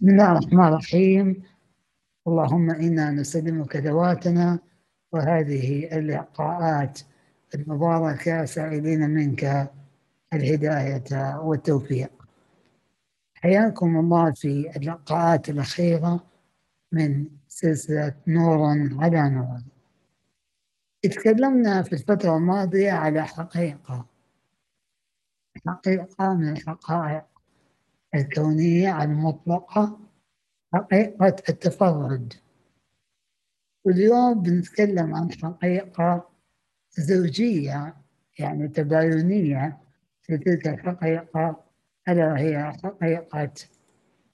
بسم الله الرحمن الرحيم. اللهم إنا نسلمك ذواتنا وهذه اللقاءات المباركة سائلين منك الهداية والتوفيق. حياكم الله في اللقاءات الأخيرة من سلسلة نور على نور. تكلمنا في الفترة الماضية على حقيقة. حقيقة من الحقائق الكونية المطلقة حقيقة التفرد. واليوم بنتكلم عن حقيقة زوجية يعني تباينية في تلك الحقيقة ألا هي حقيقة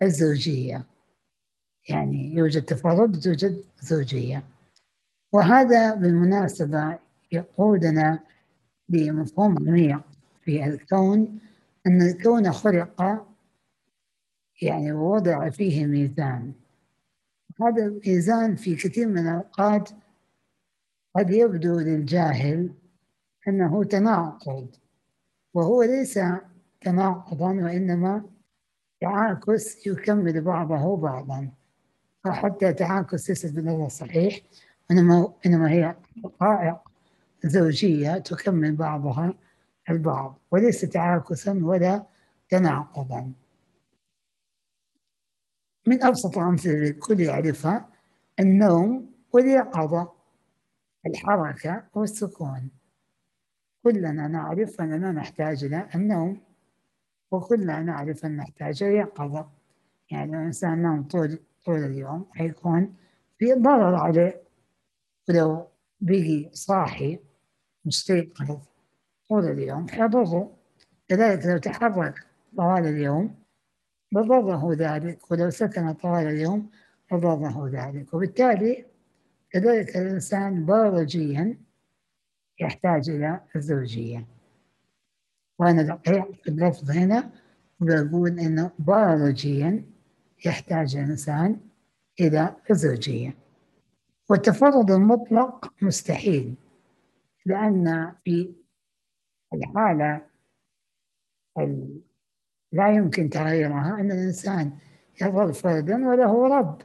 الزوجية. يعني يوجد تفرد توجد زوجية. وهذا بالمناسبة يقودنا لمفهوم عميق في الكون أن الكون خلق يعني ووضع فيه ميزان. هذا الميزان في كثير من الأوقات قد يبدو للجاهل أنه تناقض وهو ليس تناقضا وإنما تعاكس يكمل بعضه بعضا. فحتى تعاكس ليست بالنظر صحيح إنما إنما هي حقائق زوجية تكمل بعضها البعض وليس تعاكسا ولا تناقضا. من أبسط الأمثلة الكل يعرفها النوم واليقظة الحركة والسكون. كلنا نعرف أننا نحتاج إلى النوم وكلنا نعرف أن نحتاج اليقظة. يعني لو الإنسان نام طول طول اليوم حيكون في ضرر عليه. ولو بقي صاحي مستيقظ طول اليوم حيضره. كذلك لو تحرك طوال اليوم بضره ذلك ولو سكن طوال اليوم بضره ذلك. وبالتالي كذلك الإنسان بيولوجيا يحتاج إلى الزوجية. وأنا دقيق اللفظ هنا وبقول إنه بيولوجيا يحتاج الإنسان إلى الزوجية. والتفرد المطلق مستحيل لأن في الحالة لا يمكن تغيرها أن الإنسان يظل فردا وله رب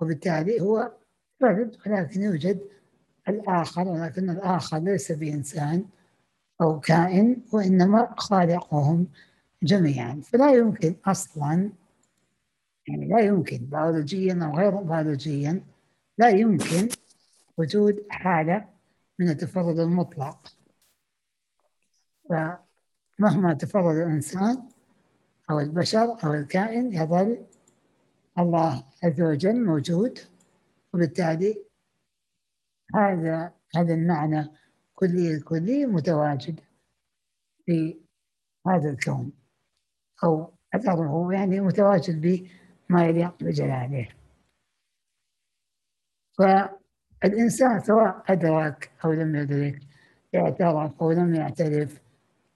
وبالتالي هو فرد ولكن يوجد الآخر ولكن الآخر ليس بإنسان أو كائن وإنما خالقهم جميعا. فلا يمكن أصلا يعني لا يمكن بيولوجيا أو غير بيولوجيا لا يمكن وجود حالة من التفرد المطلق. فمهما تفرد الإنسان أو البشر أو الكائن يظل الله عز وجل موجود وبالتالي هذا هذا المعنى كلي الكلي متواجد في هذا الكون أو أثره يعني متواجد بما يليق بجلاله. فالإنسان سواء أدرك أو لم يدرك اعترف أو لم يعترف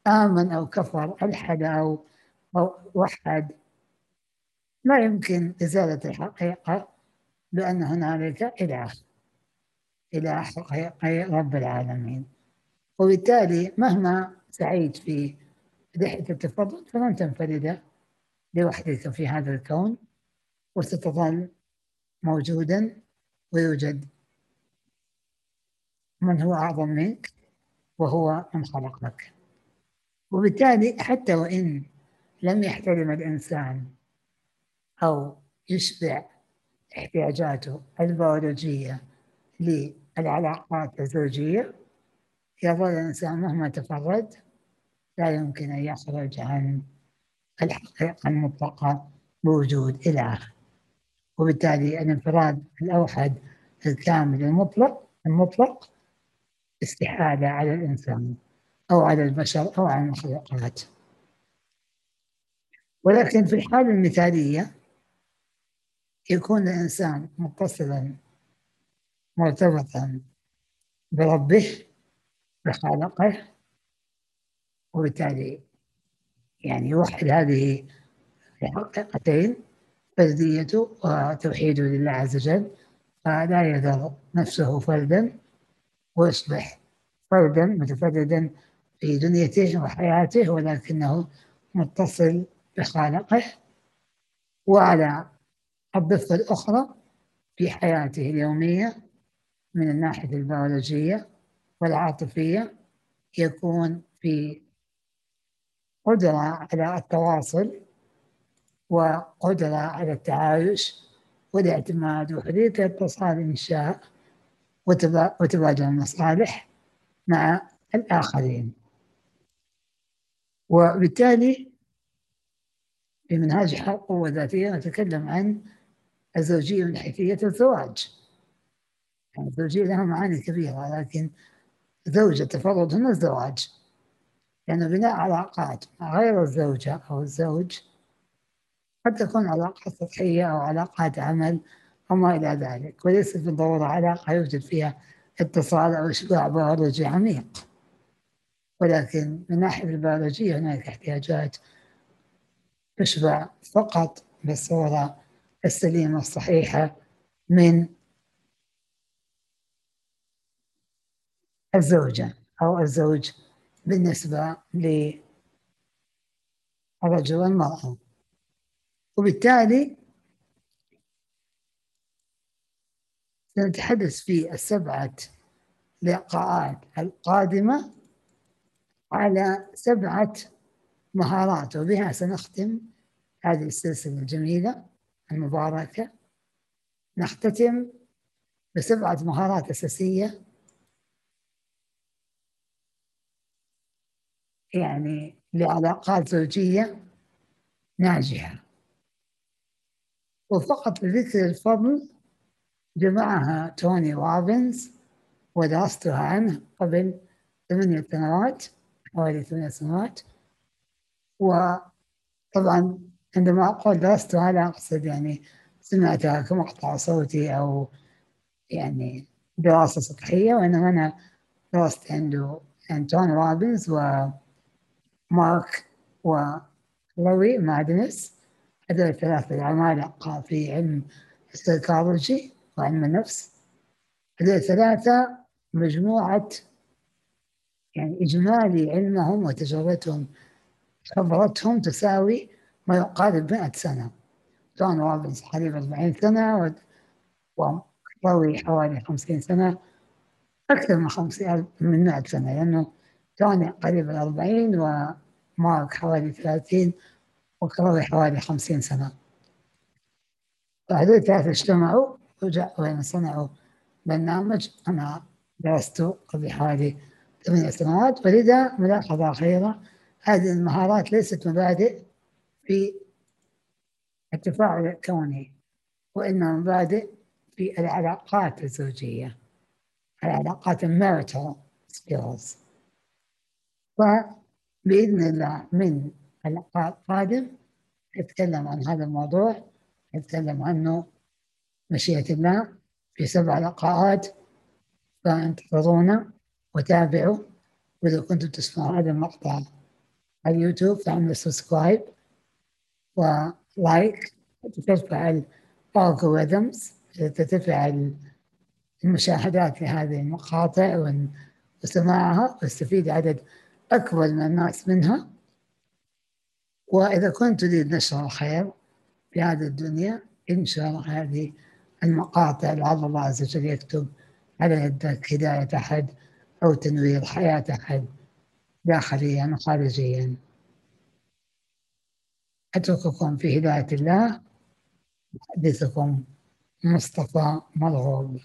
آمن أو كفر ألحد أو وحد لا يمكن إزالة الحقيقة بأن هنالك إله. إله حقيقي رب العالمين. وبالتالي مهما سعيت في رحلة التفضل فلن تنفرد لوحدك في هذا الكون وستظل موجودا ويوجد من هو أعظم منك وهو من خلقك وبالتالي حتى وإن لم يحترم الإنسان أو يشبع احتياجاته البيولوجية للعلاقات الزوجية يظل الإنسان مهما تفرد لا يمكن أن يخرج عن الحقيقة المطلقة بوجود إله. وبالتالي الانفراد الأوحد الكامل المطلق المطلق استحالة على الإنسان أو على البشر أو على المخلوقات. ولكن في الحالة المثالية يكون الإنسان متصلا مرتبطا بربه بخالقه وبالتالي يعني يوحد هذه الحقيقتين فرديته وتوحيده لله عز وجل فلا يذر نفسه فردا ويصبح فردا متفردا في دنيته وحياته ولكنه متصل بخالقه وعلى الضفة الأخرى في حياته اليومية من الناحية البيولوجية والعاطفية يكون في قدرة على التواصل وقدرة على التعايش والاعتماد وحرية الاتصال إن شاء وتبادل المصالح مع الآخرين. وبالتالي في منهاج حق قوة ذاتية نتكلم عن الزوجية من حيثية الزواج. يعني الزوجية لها معاني كبيرة لكن زوجة تفرد هنا الزواج. لأنه يعني بناء علاقات مع غير الزوجة أو الزوج قد تكون علاقات سطحية أو علاقات عمل وما إلى ذلك وليست بالضرورة علاقة يوجد فيها اتصال أو إشباع بيولوجي عميق. ولكن من الناحية البيولوجية هناك احتياجات تشبع فقط بالصورة السليمة الصحيحة من الزوجة أو الزوج بالنسبة للرجل والمرأة. وبالتالي سنتحدث في السبعة لقاءات القادمة على سبعة مهارات. وبها سنختم هذه السلسلة الجميلة المباركة. نختتم بسبعة مهارات أساسية. يعني لعلاقات زوجية ناجحة. وفقط لذكر الفضل جمعها توني روبنز ودرستها عنه قبل ثمانية سنوات حوالي ثمانية سنوات. وطبعا عندما أقول درستها لا أقصد يعني سمعتها كمقطع صوتي أو يعني دراسة سطحية وإنما أنا درست عنده أنتوني روبنز ومارك وكلوي مادنس. هذول الثلاثة العمالقة في علم السيكولوجي وعلم النفس. هذول الثلاثة مجموعة يعني إجمالي علمهم وتجربتهم خبرتهم تساوي ما يقارب 100 سنة. جون روبنز حوالي 40 سنة وطوي حوالي 50 سنة أكثر من 50 من 100 سنة لأنه توني قريب ال 40 ومارك حوالي 30 وكروي حوالي 50 سنة. فهذول الثلاثة اجتمعوا وجاءوا صنعوا برنامج. أنا درسته قبل حوالي ثمانية سنوات ولذا ملاحظة أخيرة هذه المهارات ليست مبادئ في التفاعل الكوني وإنما مبادئ في العلاقات الزوجية العلاقات ال marital skills فبإذن الله من اللقاء القادم نتكلم عن هذا الموضوع نتكلم عنه مشيئة الله في سبع لقاءات فانتظرونا وتابعوا وإذا كنتم تسمعوا هذا المقطع. على اليوتيوب فعملوا subscribe و like ترفع ال algorithms ترتفع المشاهدات لهذه المقاطع وسماعها ويستفيد عدد أكبر من الناس منها. وإذا كنت تريد نشر الخير في هذه الدنيا انشر هذه المقاطع لعل الله عز وجل يكتب على يدك هداية أحد أو تنوير حياة أحد. داخليا وخارجيا. أترككم في هداية الله. محدثكم مصطفى مرغوب